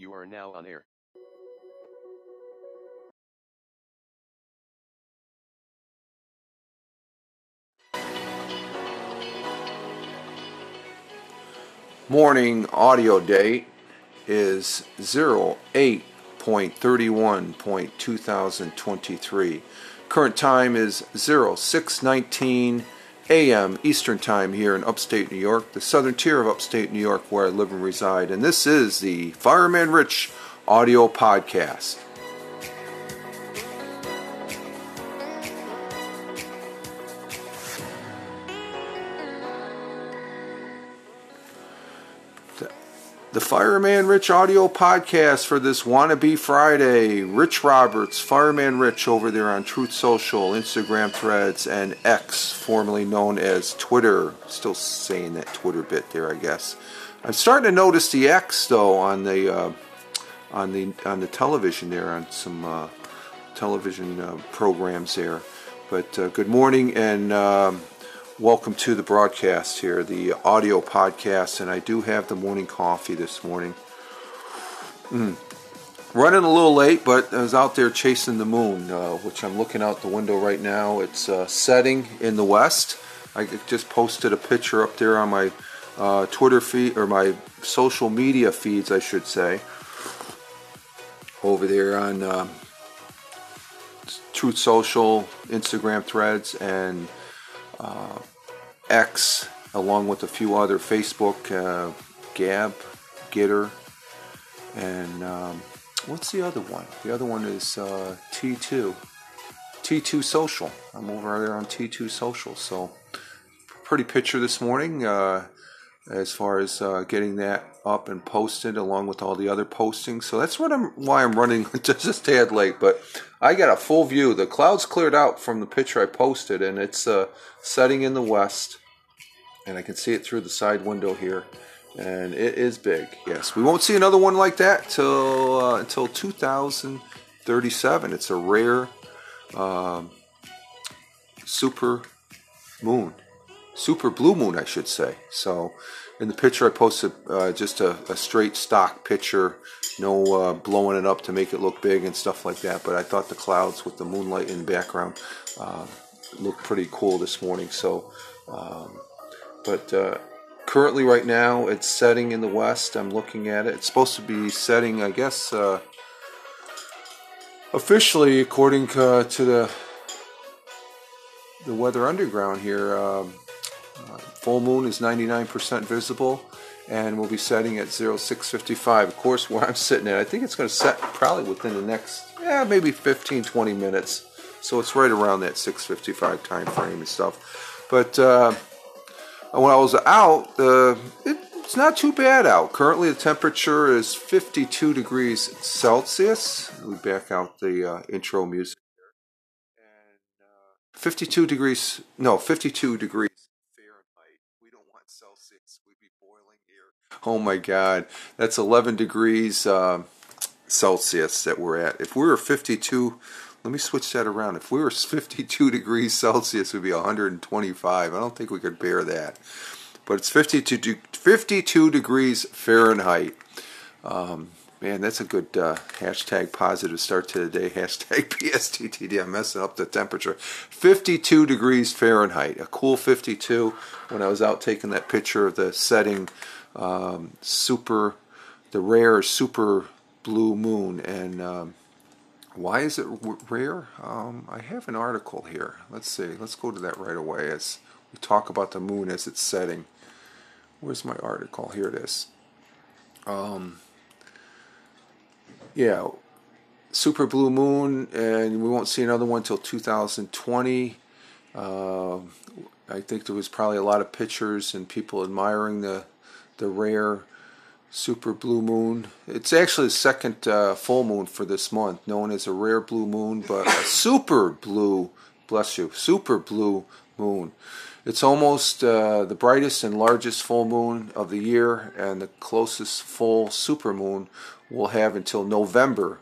You are now on air. Morning audio date is 08.31.2023. Current time is 0619 a.m. Eastern Time here in upstate New York, the southern tier of upstate New York where I live and reside. And this is the Fireman Rich audio podcast. The Fireman Rich audio podcast for this Wannabe Friday. Rich Roberts, Fireman Rich over there on Truth Social, Instagram threads, and X, formerly known as Twitter. Still saying that Twitter bit there, I guess. I'm starting to notice the X though on the uh, on the on the television there on some uh, television uh, programs there. But uh, good morning and. Um, Welcome to the broadcast here, the audio podcast, and I do have the morning coffee this morning. Mm. Running a little late, but I was out there chasing the moon, uh, which I'm looking out the window right now. It's uh, setting in the west. I just posted a picture up there on my uh, Twitter feed, or my social media feeds, I should say, over there on uh, Truth Social, Instagram threads, and uh, X, along with a few other Facebook, uh, Gab, GETTR, and um, what's the other one? The other one is uh, T2, T2 Social. I'm over there on T2 Social, so pretty picture this morning. Uh, as far as uh, getting that up and posted along with all the other postings. So that's what I'm why I'm running just a tad late. But I got a full view. The clouds cleared out from the picture I posted, and it's uh, setting in the west, and I can see it through the side window here. And it is big. Yes, we won't see another one like that till uh, until 2037. It's a rare um, super moon super blue moon, I should say. So, in the picture, I posted uh, just a, a, straight stock picture, no uh, blowing it up to make it look big and stuff like that. But I thought the clouds with the moonlight in the background uh, looked pretty cool this morning. So, um, but uh, currently, right now, it's setting in the west. I'm looking at it. It's supposed to be setting, I guess, uh, officially according to the the Weather Underground here. Um, full moon is 99% visible and we'll be setting at 0655. Of course, where I'm sitting at, I think it's going to set probably within the next, yeah, maybe 15, 20 minutes. So it's right around that 655 time frame and stuff. But uh, when I was out, uh, it, it's not too bad out. Currently, the temperature is 52 degrees Celsius. We back out the uh, intro music. Uh, 52 degrees, no, 52 degrees Celsius. We'd be boiling here. Oh my God, that's 11 degrees uh, Celsius that we're at. If we were 52, let me switch that around. If we were 52 degrees Celsius, would be 125. I don't think we could bear that. But it's 52, 52 degrees Fahrenheit. Um, Man, that's a good uh, hashtag positive start to the day. Hashtag PSTTD. I'm messing up the temperature. 52 degrees Fahrenheit. A cool 52 when I was out taking that picture of the setting um, super, the rare super blue moon. And um, why is it rare? Um, I have an article here. Let's see. Let's go to that right away as we talk about the moon as it's setting. Where's my article? Here it is. Um, yeah, super blue moon, and we won't see another one until 2020. Uh, I think there was probably a lot of pictures and people admiring the the rare super blue moon. It's actually the second uh, full moon for this month, known as a rare blue moon, but a super blue, bless you, super blue moon. It's almost uh, the brightest and largest full moon of the year, and the closest full super moon we'll have until November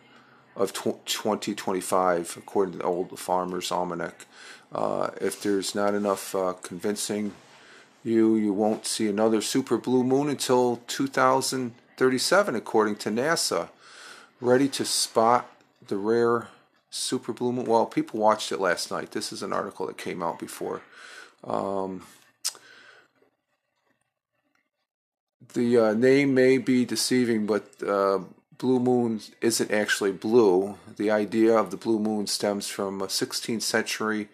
of 2025, according to the old Farmer's Almanac. Uh, if there's not enough uh, convincing you, you won't see another super blue moon until 2037 according to NASA. Ready to spot the rare super blue moon. Well, people watched it last night. This is an article that came out before. Um, the uh, name may be deceiving, but uh, blue moon isn't actually blue. The idea of the blue moon stems from a 16th century,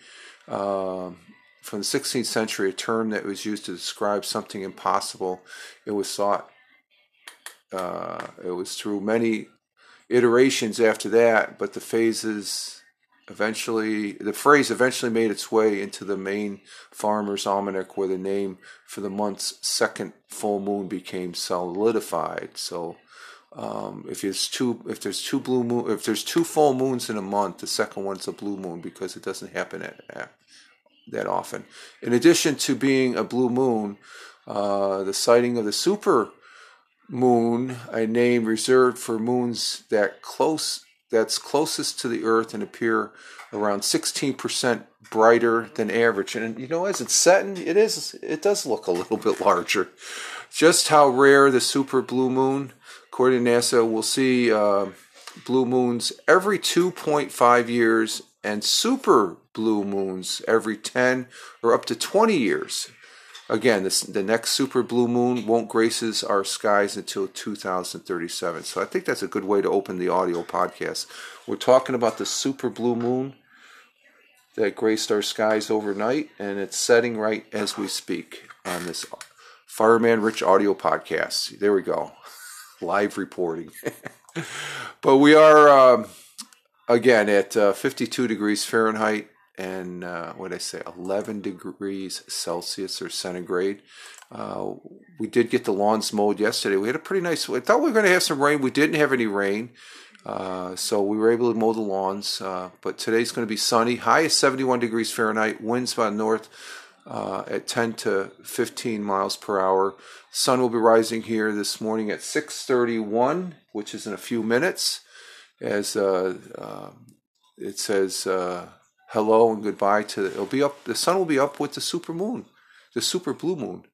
uh, from the 16th century, a term that was used to describe something impossible. It was thought, uh, it was through many iterations after that, but the phases eventually, the phrase eventually made its way into the main Farmer's Almanac, where the name for the month's second full moon became solidified. So, um, if there's two, if there's two blue moon, if there's two full moons in a month, the second one's a blue moon because it doesn't happen at, at that often. In addition to being a blue moon, uh, the sighting of the super moon, a name reserved for moons that close that's closest to the Earth and appear around 16% brighter than average. And you know, as it's setting, it is it does look a little bit larger. Just how rare the super blue moon, according to NASA, we'll see uh, blue moons every 2.5 years and super blue moons every 10 or up to 20 years. Again, this, the next super blue moon won't graces our skies until 2037. So I think that's a good way to open the audio podcast. We're talking about the super blue moon that graced our skies overnight, and it's setting right as we speak on this Fireman Rich audio podcast. There we go, live reporting. but we are um, again at uh, 52 degrees Fahrenheit and uh, what did I say, 11 degrees Celsius or centigrade. Uh, we did get the lawns mowed yesterday. We had a pretty nice. I thought we were going to have some rain. We didn't have any rain, uh, so we were able to mow the lawns. Uh, but today's going to be sunny. High is 71 degrees Fahrenheit. Winds about north uh, at 10 to 15 miles per hour. Sun will be rising here this morning at 6:31, which is in a few minutes. As uh, it says hello and goodbye to it'll be up the sun will be up with the super moon the super blue moon.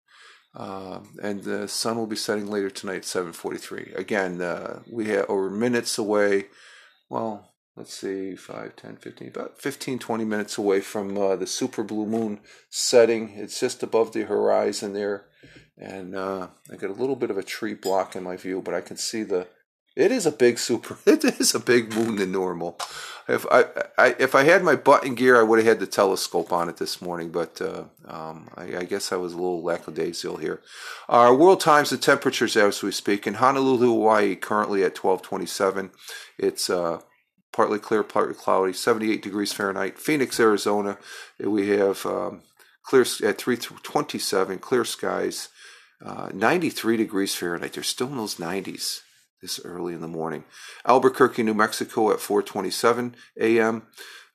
Uh, and the sun will be setting later tonight at 7.43 again uh, we are over minutes away well let's see 5 10 15 about 15 20 minutes away from uh, the super blue moon setting. It's just above the horizon there. And uh, i got a little bit of a tree block in my view but i can see the it is a big super. It is a big moon than normal. If I, I if I had my button gear, I would have had the telescope on it this morning. But uh, um, I, I, guess I was a little lackadaisical here. Our world times the temperatures as we speak in Honolulu, Hawaii, currently at twelve twenty seven. It's uh, partly clear, partly cloudy, seventy eight degrees Fahrenheit. Phoenix, Arizona, we have um, clear at three twenty seven, clear skies. Uh, 93 degrees Fahrenheit. They're still in those 90s this early in the morning. Albuquerque, New Mexico at 4:27 a.m.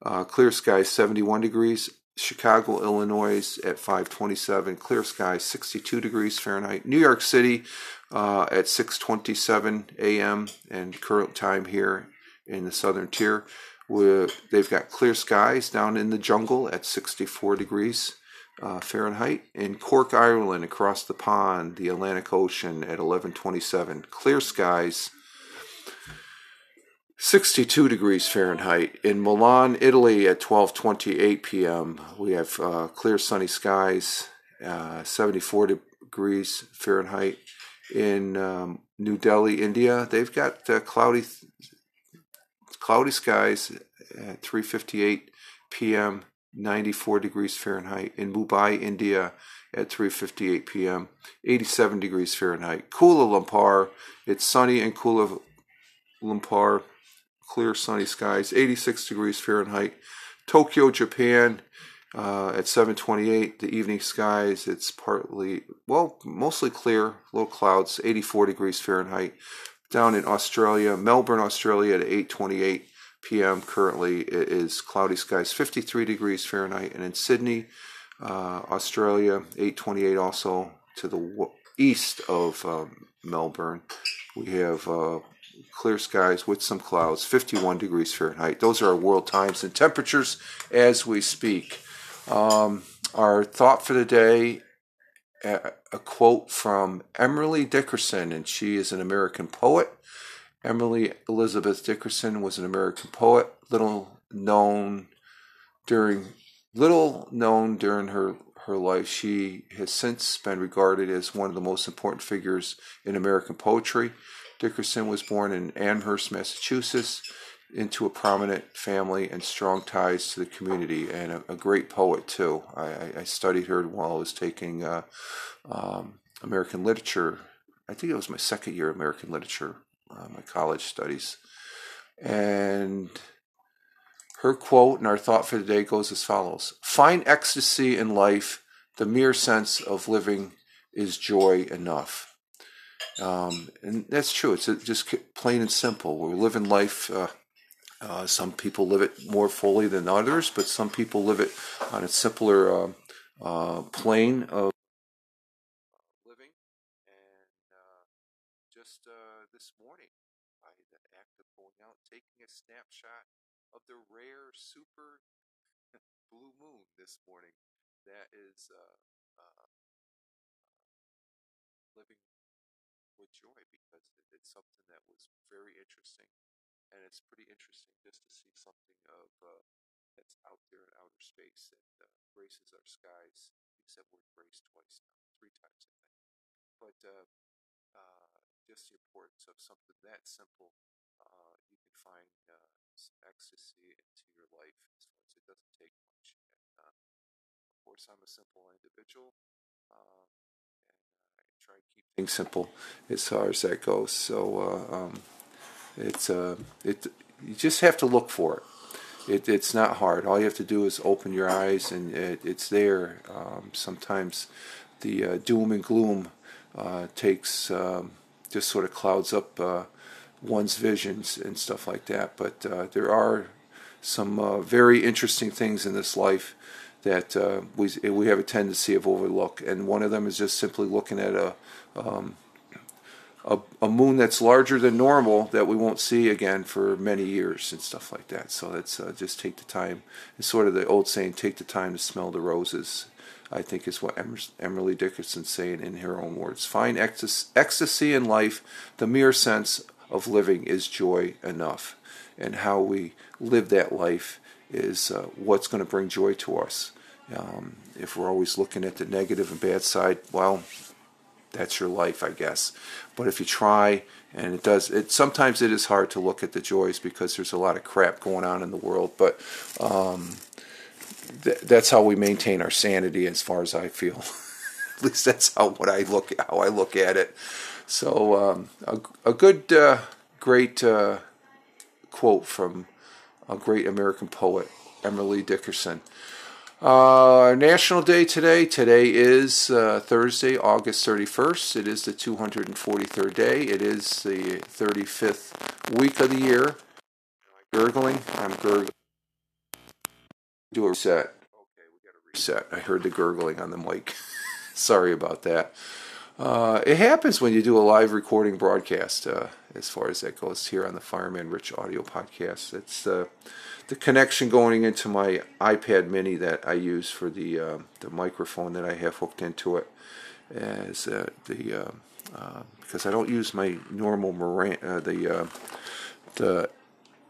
Uh, clear skies 71 degrees. Chicago, Illinois at 5:27, clear skies 62 degrees Fahrenheit. New York City uh, at 6:27 a.m. and current time here in the southern tier. they've got clear skies down in the jungle at 64 degrees uh, Fahrenheit. In Cork, Ireland, across the pond, the Atlantic Ocean at 1127. Clear skies, 62 degrees Fahrenheit. In Milan, Italy at 1228 p.m., we have uh, clear sunny skies, uh, 74 degrees Fahrenheit. In um, New Delhi, India, they've got uh, cloudy cloudy skies at 3:58 p.m. 94 degrees Fahrenheit. In Mumbai, India, at 3:58 p.m., 87 degrees Fahrenheit. Kuala Lumpur, it's sunny and cool in Kuala Lumpur, clear sunny skies, 86 degrees Fahrenheit. Tokyo, Japan, uh, at 7:28, the evening skies, it's partly well, mostly clear, low clouds, 84 degrees Fahrenheit. Down in Australia, Melbourne, Australia, at 8:28 p.m. Currently, it is cloudy skies, 53 degrees Fahrenheit, and in Sydney, uh, Australia, 828 also to the w- east of uh, Melbourne. We have uh, clear skies with some clouds, 51 degrees Fahrenheit. Those are our world times and temperatures as we speak. Um, our thought for the day a, a quote from Emily Dickerson, and she is an American poet. Emily Elizabeth Dickerson was an American poet, little known during little known during her her life. She has since been regarded as one of the most important figures in American poetry. Dickerson was born in Amherst, Massachusetts, into a prominent family and strong ties to the community, and a, a great poet too. I, I, studied her while I was taking uh, um, American literature. I think it was my second year of American literature, uh, my college studies, and her quote and our thought for the day goes as follows Find ecstasy in life, the mere sense of living is joy enough. Um, and that's true. It's just plain and simple. We're living life. Uh, uh, some people live it more fully than others, but some people live it on a simpler uh, uh plane of living. And uh, just uh, this morning, I had the act of going out, taking a snapshot of the rare super blue moon this morning. That is uh, uh, living with joy because it's something that was very interesting, and it's pretty interesting just to see something of uh, that's out there in outer space that uh, graces our skies. Use that word grace twice now, three times I think. But uh, uh, just the importance of something that simple, you find uh, ecstasy into your life as as it doesn't take much. And, uh, of course, I'm a simple individual, uh, and I try to keep things simple as far as that goes. So uh, um, it's uh, it you just have to look for it. It, it's not hard. All you have to do is open your eyes, and it, it's there. Um, sometimes the uh, doom and gloom takes um, just sort of clouds up one's visions and stuff like that. But uh, there are some uh, very interesting things in this life that uh, we we have a tendency of overlook, and one of them is just simply looking at a um, a, a, moon that's larger than normal that we won't see again for many years and stuff like that. So that's uh, just take the time. It's sort of the old saying, "Take the time to smell the roses." I think is what Emily Dickerson's saying in her own words. Find ecstasy in life, the mere sense of living is joy enough. And how we live that life is uh, what's going to bring joy to us. Um, if we're always looking at the negative and bad side, well, that's your life, I guess. But if you try, and it does, it sometimes it is hard to look at the joys because there's a lot of crap going on in the world. But um, th- that's how we maintain our sanity, as far as I feel. at least that's how what I look how I look at it. So um, a, a, good, uh, great uh, quote from a great American poet, Emily Dickerson. Uh, National Day today. Today is uh, Thursday, August 31st. It is the 243rd day. It is the 35th week of the year. Gurgling. I'm gurgling. Do a reset. Okay, we got a reset. I heard the gurgling on the mic. Sorry about that. Uh, it happens when you do a live recording broadcast, uh, as far as that goes, here on the Fireman Rich audio podcast. It's uh, the connection going into my iPad mini that I use for the, uh, the microphone that I have hooked into it. As uh, the uh, because I don't use my normal Marantz, the the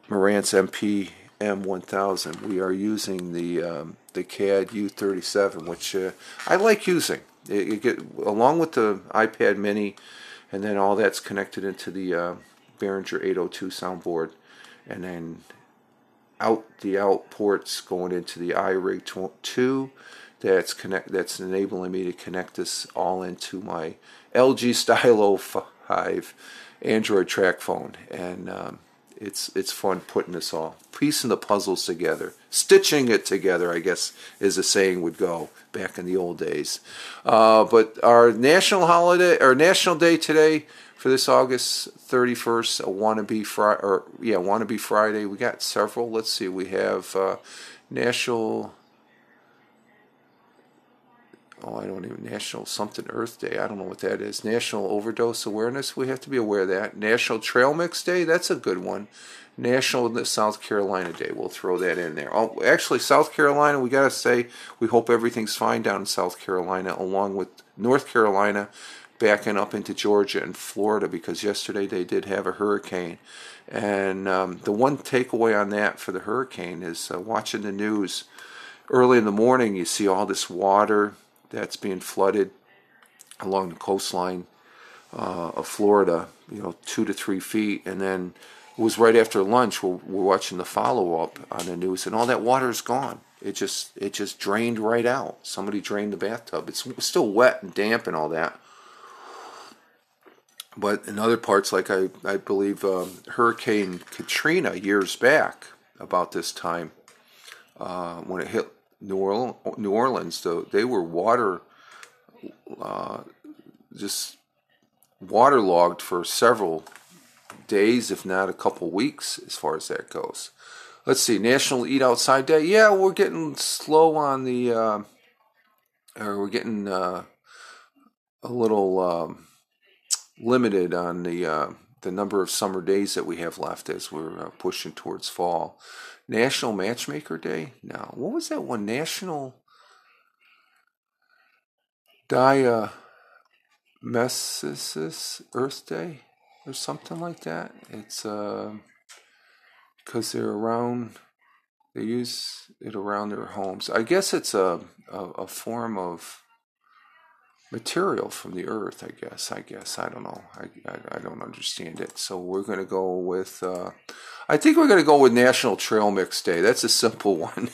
Marantz MP M1000. We are using the um, the CAD U37, which I like using. It, it get along with the iPad Mini, and then all that's connected into the uh, Behringer 802 soundboard, and then out the out ports going into the iRig 2. That's connect. That's enabling me to connect this all into my LG Stylo 5 Android track phone, and um, it's it's fun putting this all piecing the puzzles together, stitching it together. I guess as the saying would go back in the old days. Uh, but our national holiday our national day today for this August 31st, a wannabe Friday or yeah wannabe Friday. We got several. Let's see. We have uh, national oh, I don't even National something Earth Day. I don't know what that is. National Overdose Awareness. We have to be aware of that. National Trail Mix Day. That's a good one. National South Carolina Day. We'll throw that in there. Oh, actually, South Carolina. We gotta say we hope everything's fine down in South Carolina, along with North Carolina backing up into Georgia and Florida because yesterday they did have a hurricane. And um, the one takeaway on that for the hurricane is uh, watching the news early in the morning, you see all this water that's being flooded along the coastline uh, of Florida, you know, two to three feet. And then it was right after lunch, we're, we're watching the follow up on the news, and all that water is gone. It just it just drained right out. Somebody drained the bathtub. It's still wet and damp and all that. But in other parts, like I, I believe um, Hurricane Katrina years back, about this time, uh, when it hit New Orleans, New Orleans though, they were water, uh, just waterlogged for several days, if not a couple weeks, as far as that goes. Let's see, National Eat Outside Day. Yeah, we're getting slow on the, uh, or we're getting uh, a little um, limited on the uh, the number of summer days that we have left as we're uh, pushing towards fall. National Matchmaker Day? No. What was that one? National Diamesis Earth Day or something like that. It's uh, because they're around, they use it around their homes. I guess it's a, a, a form of material from the earth i guess i guess. I don't know. I, I, I don't understand it. So we're going to go with uh, i think we're going to go with national trail mix day. That's a simple one.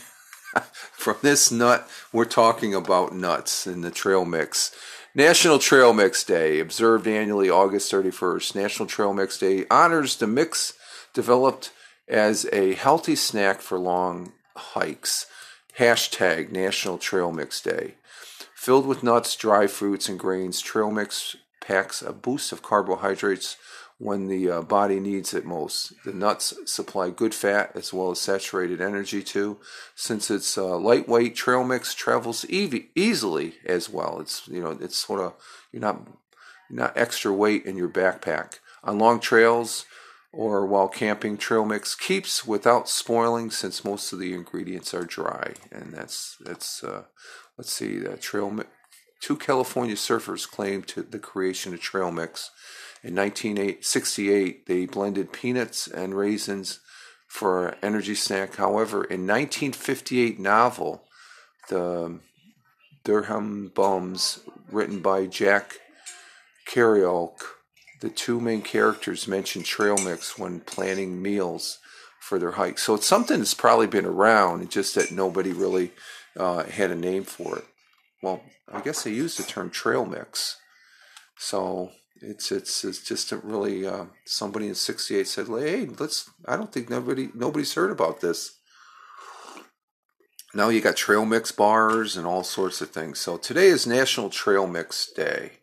From this nut we're talking about nuts in the trail mix. National trail mix day observed annually august 31st national trail mix day honors the mix developed as a healthy snack for long hikes. Hashtag national trail mix day Filled with nuts, dry fruits, and grains, trail mix packs a boost of carbohydrates when the uh, body needs it most. The nuts supply good fat as well as saturated energy too. Since it's uh, lightweight, trail mix travels ev- easily as well. It's you know it's sort of you're not you're not extra weight in your backpack on long trails or while camping. Trail mix keeps without spoiling since most of the ingredients are dry, and that's that's uh, let's see, the trail two California surfers claimed to the creation of trail mix. In 1968, they blended peanuts and raisins for an energy snack. However, in 1958 novel, the Dharma Bums, written by Jack Kerouac, the two main characters mentioned trail mix when planning meals for their hike. So it's something that's probably been around, just that nobody really uh, had a name for it. Well, I guess they used the term trail mix. So it's it's it's just a really uh, somebody in '68 said, "Hey, let's." I don't think nobody nobody's heard about this. Now you got trail mix bars and all sorts of things. So today is National Trail Mix Day.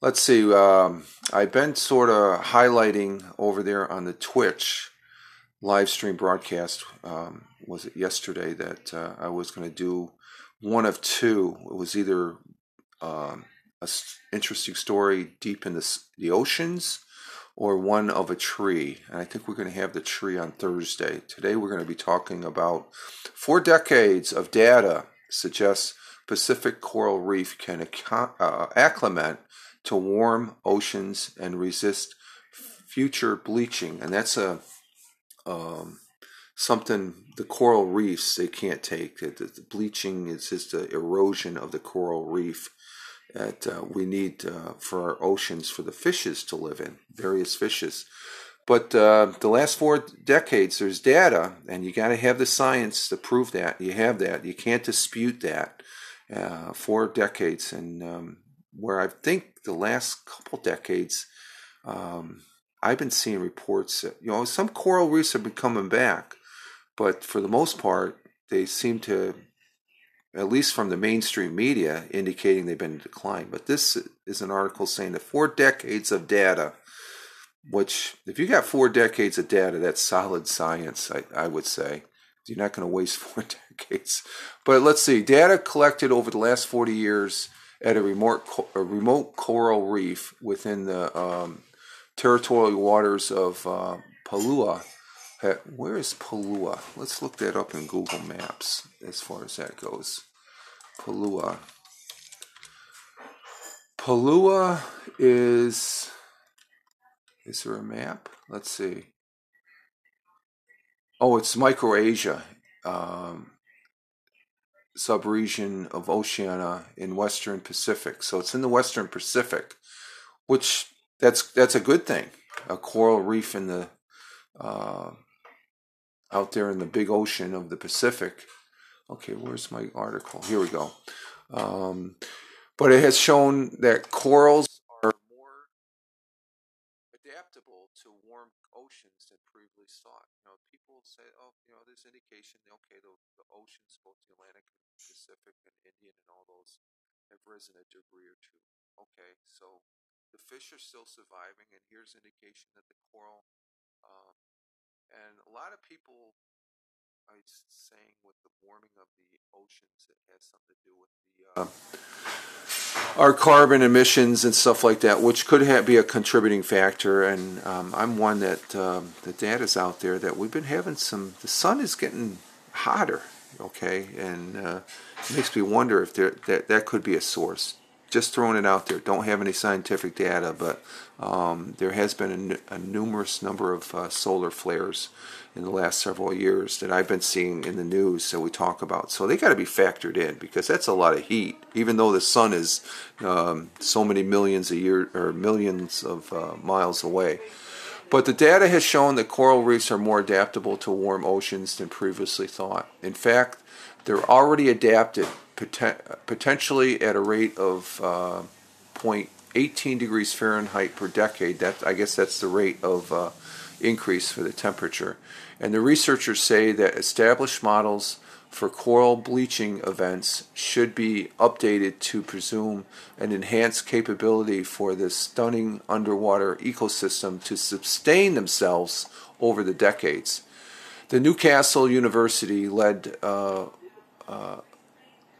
Let's see. Um, I've been sort of highlighting over there on the Twitch live stream broadcast. Um, was it yesterday that uh, I was going to do one of two. It was either um, a interesting story deep in the, the oceans or one of a tree. And I think we're going to have the tree on Thursday. Today we're going to be talking about four decades of data suggests Pacific coral reef can uh, acclimate to warm oceans and resist future bleaching. And that's a um, something the coral reefs they can't take. The, the bleaching is just the erosion of the coral reef that uh, we need uh, for our oceans for the fishes to live in, various fishes. But uh, the last four decades, there's data, and you got to have the science to prove that. You have that. You can't dispute that. Uh, four decades, and um, where I think the last couple decades, um, I've been seeing reports that you know some coral reefs have been coming back, but for the most part, they seem to, at least from the mainstream media, indicating they've been in decline. But this is an article saying that four decades of data, which, if you got four decades of data, that's solid science, I, I would say. You're not going to waste four decades. But let's see data collected over the last 40 years at a remote, a remote coral reef within the um, territorial waters of uh, Palua where is Palua? Let's look that up in Google Maps as far as that goes. Palua. Palua is. Is there a map? Let's see. Oh, it's Micronesia, um, subregion of Oceania in Western Pacific. So it's in the Western Pacific, which that's that's a good thing. A coral reef in the uh, out there in the big ocean of the Pacific. Okay, where's my article? Here we go. Um, but it has shown that corals are more adaptable to warm oceans than previously thought. You know, people say, oh, you know, there's indication, okay, the, the oceans, both the Atlantic and Pacific and Indian and all those, have risen a degree or two. Okay, so the fish are still surviving, and here's indication that the coral um, and a lot of people are saying with the warming of the oceans, it has something to do with the uh, our carbon emissions and stuff like that, which could have, be a contributing factor. And um, I'm one that um, the data's out there that we've been having some. The sun is getting hotter, okay, and uh, it makes me wonder if there that that could be a source just throwing it out there. Don't have any scientific data, but um, there has been a, numerous number of uh, solar flares in the last several years that I've been seeing in the news that we talk about. So they got to be factored in because that's a lot of heat. Even though the sun is um, so many millions a year or millions of uh, miles away. But the data has shown that coral reefs are more adaptable to warm oceans than previously thought. In fact, they're already adapted potentially at a rate of uh, 0.18 degrees Fahrenheit per decade. That I guess that's the rate of uh, increase for the temperature. And the researchers say that established models for coral bleaching events should be updated to presume an enhanced capability for this stunning underwater ecosystem to sustain themselves over the decades. The Newcastle University led uh, uh,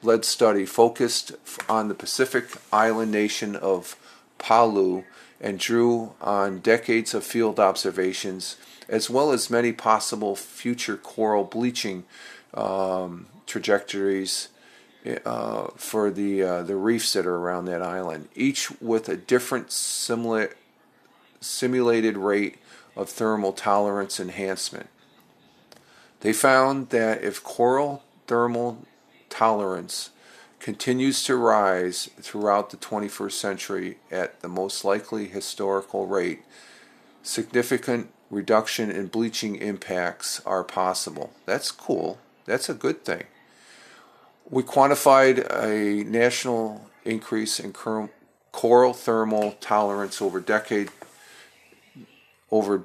led study focused on the Pacific island nation of Palau and drew on decades of field observations as well as many possible future coral bleaching um, trajectories uh, for the uh, the reefs that are around that island, each with a different simula- simulated rate of thermal tolerance enhancement. They found that if coral thermal tolerance continues to rise throughout the 21st century at the most likely historical rate, significant reduction in bleaching impacts are possible. That's cool. That's a good thing. We quantified a national increase in coral thermal tolerance over decade over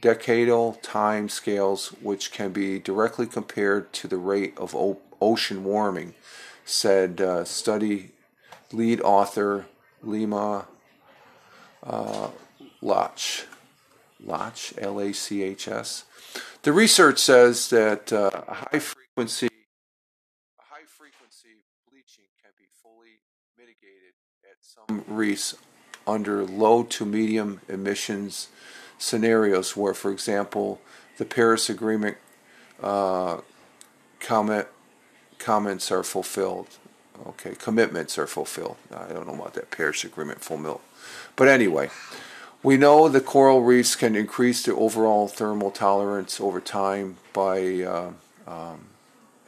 decadal time scales, which can be directly compared to the rate of ocean warming, said uh, study lead author Liam uh, Lach. Lach, L A C H S. The research says that uh, high frequency high frequency bleaching can be fully mitigated at some reefs under low to medium emissions scenarios where, for example, the Paris Agreement uh, comment comments are fulfilled. Okay, commitments are fulfilled. I don't know about that Paris Agreement full fulfilled. But anyway, we know the coral reefs can increase the overall thermal tolerance over time by uh, um,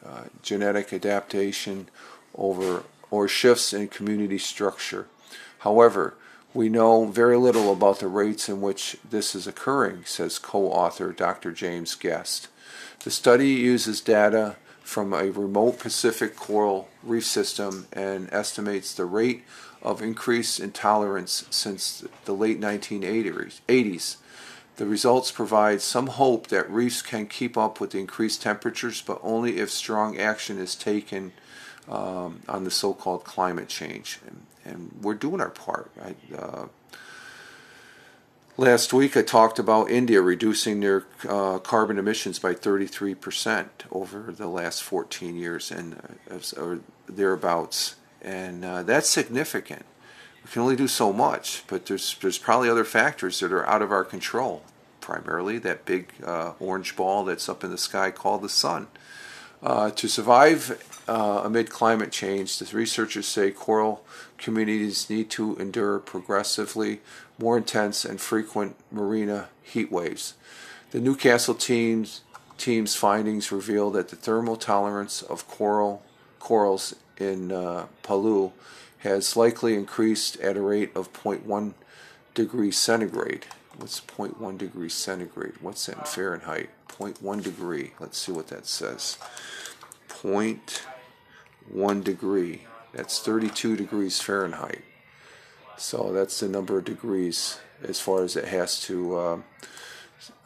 uh, genetic adaptation over or shifts in community structure. However, we know very little about the rates in which this is occurring, says co author Dr. James Guest. The study uses data from a remote Pacific coral reef system and estimates the rate of increase in tolerance since the late 1980s. The results provide some hope that reefs can keep up with the increased temperatures, but only if strong action is taken um, on the so called climate change. And, and, we're doing our part. Right? Uh, Last week I talked about India reducing their uh, carbon emissions by 33% over the last 14 years and uh, or thereabouts, and uh, that's significant. We can only do so much, but there's there's probably other factors that are out of our control. Primarily that big uh, orange ball that's up in the sky called the sun. Uh, to survive uh, amid climate change, the researchers say coral communities need to endure progressively more intense and frequent marina heat waves. The Newcastle team's, team's findings reveal that the thermal tolerance of coral corals in uh, Palau has likely increased at a rate of 0.1 degrees centigrade. What's 0.1 degrees centigrade? What's that in Fahrenheit? 0.1 degree. Let's see what that says. 0.1 degree. That's 32 degrees Fahrenheit. So that's the number of degrees as far as it has to uh,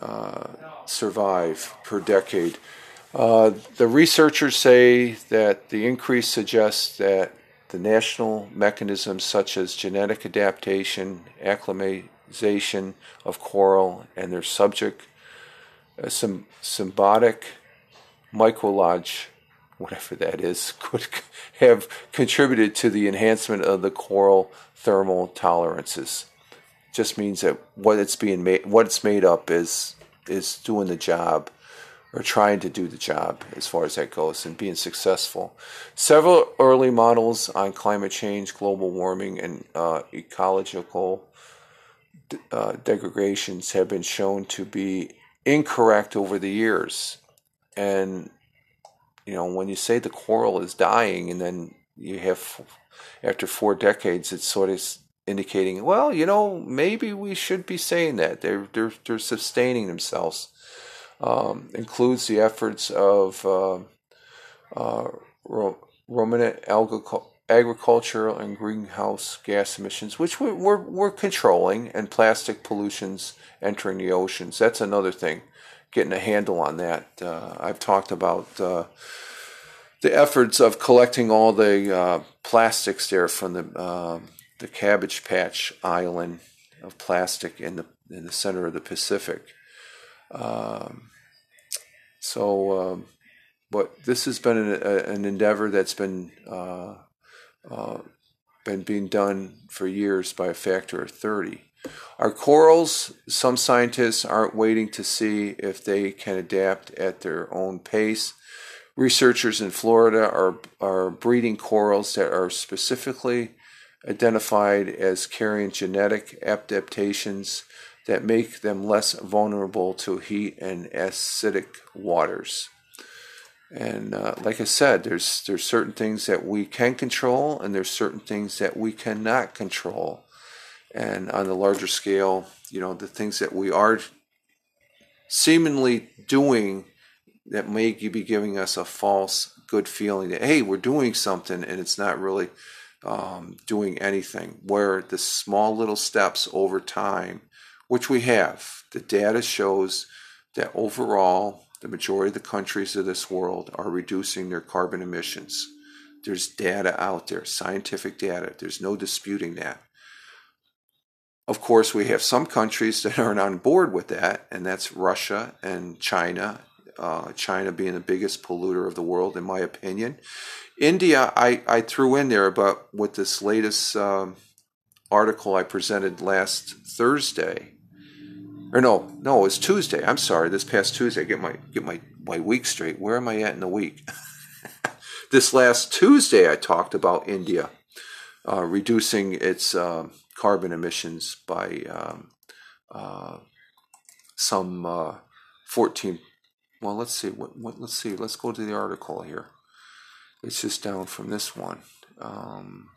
uh, survive per decade. Uh, the researchers say that the increase suggests that the national mechanisms such as genetic adaptation, acclimatization of coral, and their subject uh, symbiotic mycology whatever that is, could have contributed to the enhancement of the coral thermal tolerances. Just means that what it's being made, what it's made up is is doing the job or trying to do the job as far as that goes and being successful. Several early models on climate change, global warming, and uh, ecological uh, degradations have been shown to be incorrect over the years. And you know, when you say the coral is dying, and then you have after four decades, it's sort of indicating, well, you know, maybe we should be saying that they're they're they're sustaining themselves. Um, includes the efforts of uh, uh, ruminant agriculture and greenhouse gas emissions, which we're, we're, we're controlling, and plastic pollutions entering the oceans. That's another thing getting a handle on that. Uh, I've talked about uh, the efforts of collecting all the uh, plastics there from the uh, the Cabbage Patch Island of plastic in the in the center of the Pacific. Um, so, um, but this has been an, an endeavor that's been uh, uh, been being done for years by a factor of thirty. Our corals, some scientists aren't waiting to see if they can adapt at their own pace. Researchers in Florida are, are breeding corals that are specifically identified as carrying genetic adaptations that make them less vulnerable to heat and acidic waters. And uh, like I said, there's there's certain things that we can control, and there's certain things that we cannot control and on the larger scale, you know, the things that we are seemingly doing that may be giving us a false good feeling that hey, we're doing something, and it's not really um, doing anything. Where the small little steps over time, which we have, the data shows that overall, the majority of the countries of this world are reducing their carbon emissions. There's data out there, scientific data. There's no disputing that. Of course, we have some countries that aren't on board with that, and that's Russia and China. Uh, China being the biggest polluter of the world, in my opinion. India, I, I threw in there, but with this latest um, article I presented last Thursday, or no, no, it was Tuesday. I'm sorry, this past Tuesday. Get my get my my week straight. Where am I at in the week? this last Tuesday, I talked about India uh, reducing its um, carbon emissions by um, uh, some uh, 14. Well, let's see. What, what, let's see. Let's go to the article here. It's just down from this one. Um,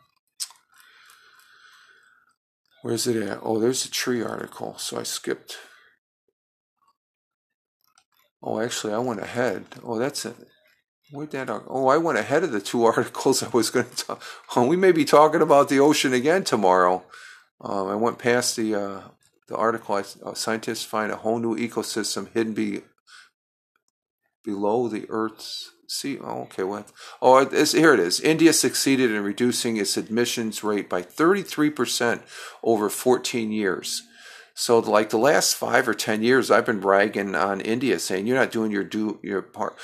where's it at? Oh, there's a tree article. So I skipped. Oh, actually, I went ahead. Oh, that's it. Where'd that? Oh, I went ahead of the two articles I was going to talk. Oh, we may be talking about the ocean again tomorrow. Um, I went past the uh, the article. I, uh, scientists find a whole new ecosystem hidden be, below the Earth's sea. Oh, okay, what? Oh, here it is. India succeeded in reducing its admissions rate by 33% over 14 years. So, like the last five or 10 years, I've been bragging on India, saying you're not doing your do your part,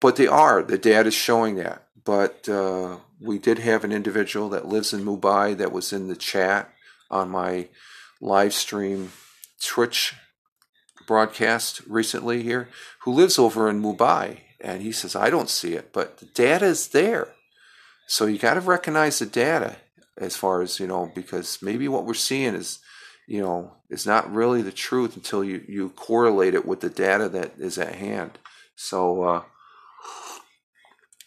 but they are. The data is showing that. But uh, we did have an individual that lives in Mumbai that was in the chat on my live stream Twitch broadcast recently here, who lives over in Mumbai. And he says, I don't see it, but the data is there. So you got to recognize the data as far as, you know, because maybe what we're seeing is, you know, is not really the truth until you, you correlate it with the data that is at hand. So, uh,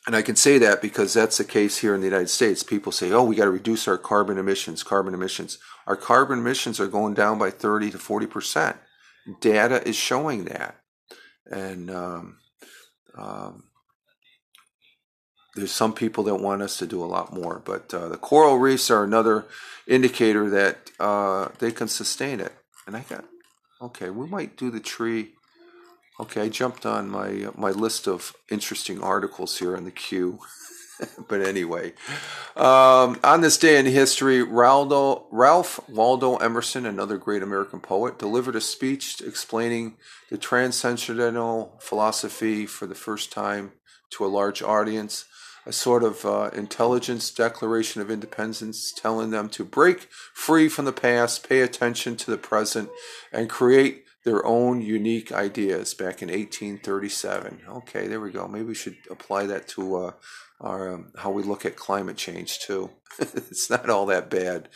and I can say that because that's the case here in the United States. People say, oh, we got to reduce our carbon emissions, carbon emissions. Our carbon emissions are going down by 30 to 40%. Data is showing that. And um, um, there's some people that want us to do a lot more, but uh, the coral reefs are another indicator that uh, they can sustain it. And I got, okay, we might do the tree. Okay, I jumped on my my list of interesting articles here in the queue. but anyway, um, on this day in history, Raldo, Ralph Waldo Emerson, another great American poet, delivered a speech explaining the transcendental philosophy for the first time to a large audience a sort of uh, intelligence declaration of independence telling them to break free from the past, pay attention to the present, and create their own unique ideas back in 1837. Okay, there we go. Maybe we should apply that to uh, our, um, how we look at climate change too. it's not all that bad.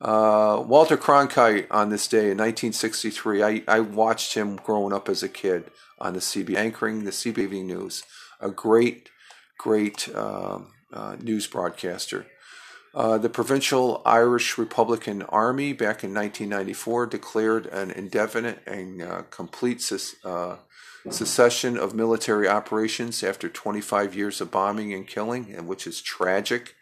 Uh, Walter Cronkite on this day in 1963, I, I watched him growing up as a kid on the CB, anchoring the CBS News. A great great um, uh, news broadcaster. Uh, the Provisional Irish Republican Army back in 1994 declared an indefinite and uh, complete uh, cessation of military operations after 25 years of bombing and killing, and which is tragic.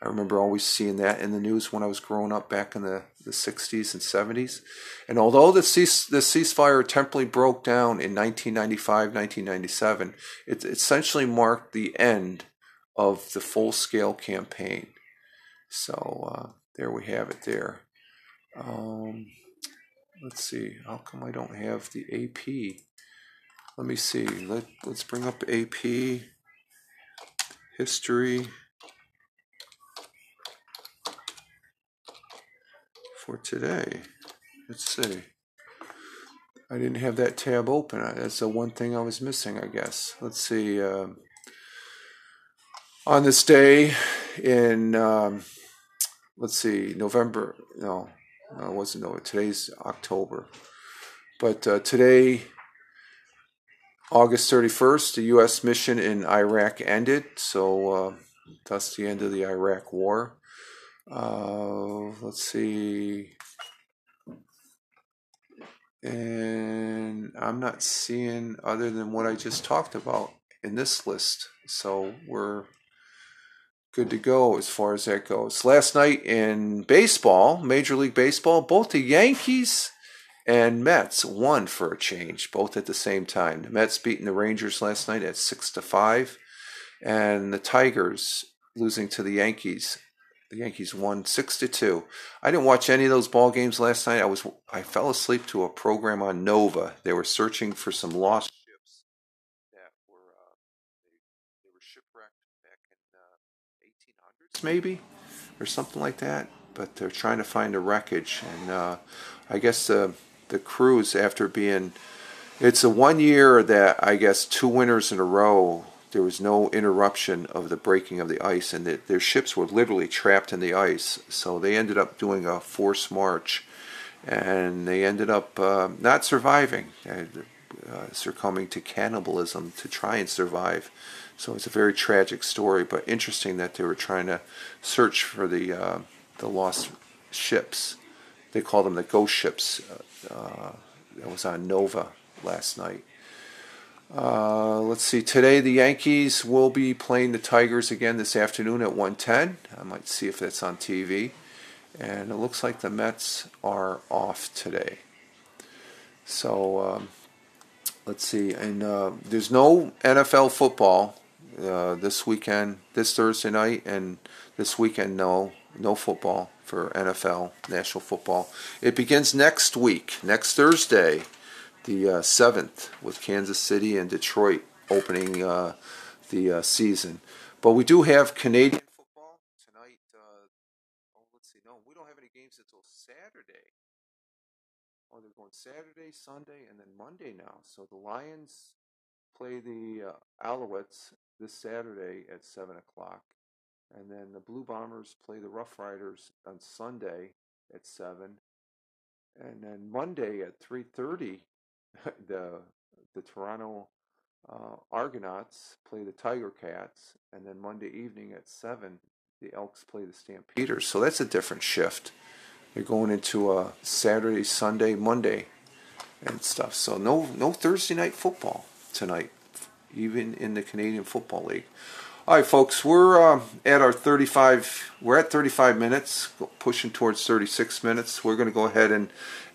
I remember always seeing that in the news when I was growing up back in the, the 60s and 70s. And although the, cease, the ceasefire temporarily broke down in 1995, 1997, it essentially marked the end of the full scale campaign. So uh, there we have it there. Um, let's see, how come I don't have the AP? Let me see, Let, let's bring up AP history. for today. Let's see. I didn't have that tab open. That's the one thing I was missing, I guess. Let's see. Um, on this day in, um, let's see, November. No, no, it wasn't November. Today's October. But uh, today, August 31st, the U.S. mission in Iraq ended. So uh, that's the end of the Iraq War. Uh, let's see. And I'm not seeing other than what I just talked about in this list. So we're good to go as far as that goes. Last night in baseball, Major League Baseball, both the Yankees and Mets won for a change, both at the same time. The Mets beating the Rangers last night at six to five, and the Tigers losing to the Yankees the Yankees won six to two. I didn't watch any of those ball games last night. I was I fell asleep to a program on Nova. They were searching for some lost ships that were uh, they, they, were shipwrecked back in uh, 1800s maybe or something like that. But they're trying to find a wreckage, and uh, I guess the the cruise after being it's a one year that I guess two winters in a row there was no interruption of the breaking of the ice, and the, their ships were literally trapped in the ice. So they ended up doing a forced march, and they ended up uh, not surviving, uh, uh, succumbing to cannibalism to try and survive. So it's a very tragic story, but interesting that they were trying to search for the uh, the lost ships. They call them the ghost ships. Uh, uh, that was on Nova last night. Uh, let's see. Today the Yankees will be playing the Tigers again this afternoon at 1:10. I might see if that's on TV. And it looks like the Mets are off today. So um, let's see. And uh, there's no NFL football uh, this weekend, this Thursday night, and this weekend. No, no football for NFL, National Football. It begins next week, next Thursday the uh, seventh with Kansas City and Detroit opening uh, the uh, season. But we do have Canadian football tonight. Uh, oh, let's see. No, we don't have any games until Saturday. Oh, they're going Saturday, Sunday, and then Monday now. So the Lions play the uh, Alouettes this Saturday at 7 o'clock. And then the Blue Bombers play the Rough Riders on Sunday at 7. And then Monday at 3.30, the, the Toronto uh, Argonauts play the Tiger Cats. And then Monday evening at 7, the Elks play the Stampeders. So that's a different shift. You're going into a Saturday, Sunday, Monday and stuff. So no no Thursday night football tonight, even in the Canadian Football League. All right, folks, we're uh, at our 35. We're at 35 minutes, pushing towards 36 minutes. We're going to go ahead and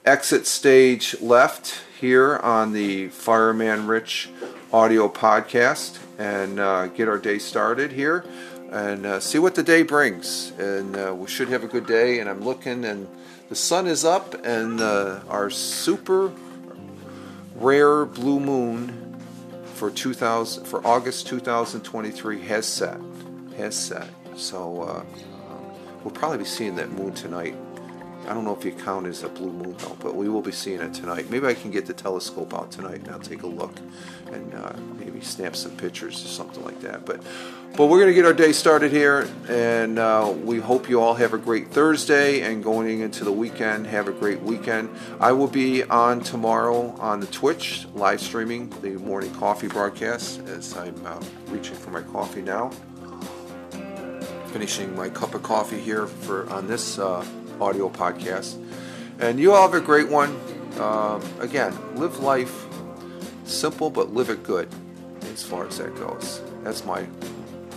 exit stage left here on the Fireman Rich audio podcast and uh, get our day started here and uh, see what the day brings. And uh, we should have a good day. And I'm looking, and the sun is up, and uh, our super rare blue moon for 2000 for August 2023 has set. Has set. So uh, we'll probably be seeing that moon tonight. I don't know if you count as a blue moon though, but we will be seeing it tonight. Maybe I can get the telescope out tonight and I'll take a look and uh, maybe snap some pictures or something like that. But but we're gonna get our day started here, and uh, we hope you all have a great Thursday and going into the weekend. Have a great weekend. I will be on tomorrow on the Twitch live streaming the morning coffee broadcast as I'm uh, reaching for my coffee now. Finishing my cup of coffee here for on this uh, audio podcast. And you all have a great one. Um, again, live life simple, but live it good as far as that goes. That's my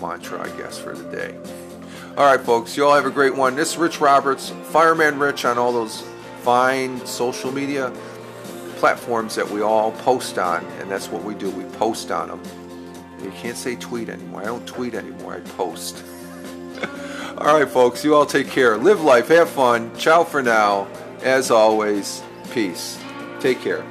mantra, I guess, for the day. All right, folks, you all have a great one. This is Rich Roberts, Fireman Rich on all those fine social media platforms that we all post on, and that's what we do. We post on them. You can't say tweet anymore. I don't tweet anymore. I post. all right, folks, you all take care. Live life, have fun. Ciao for now. As always, peace. Take care.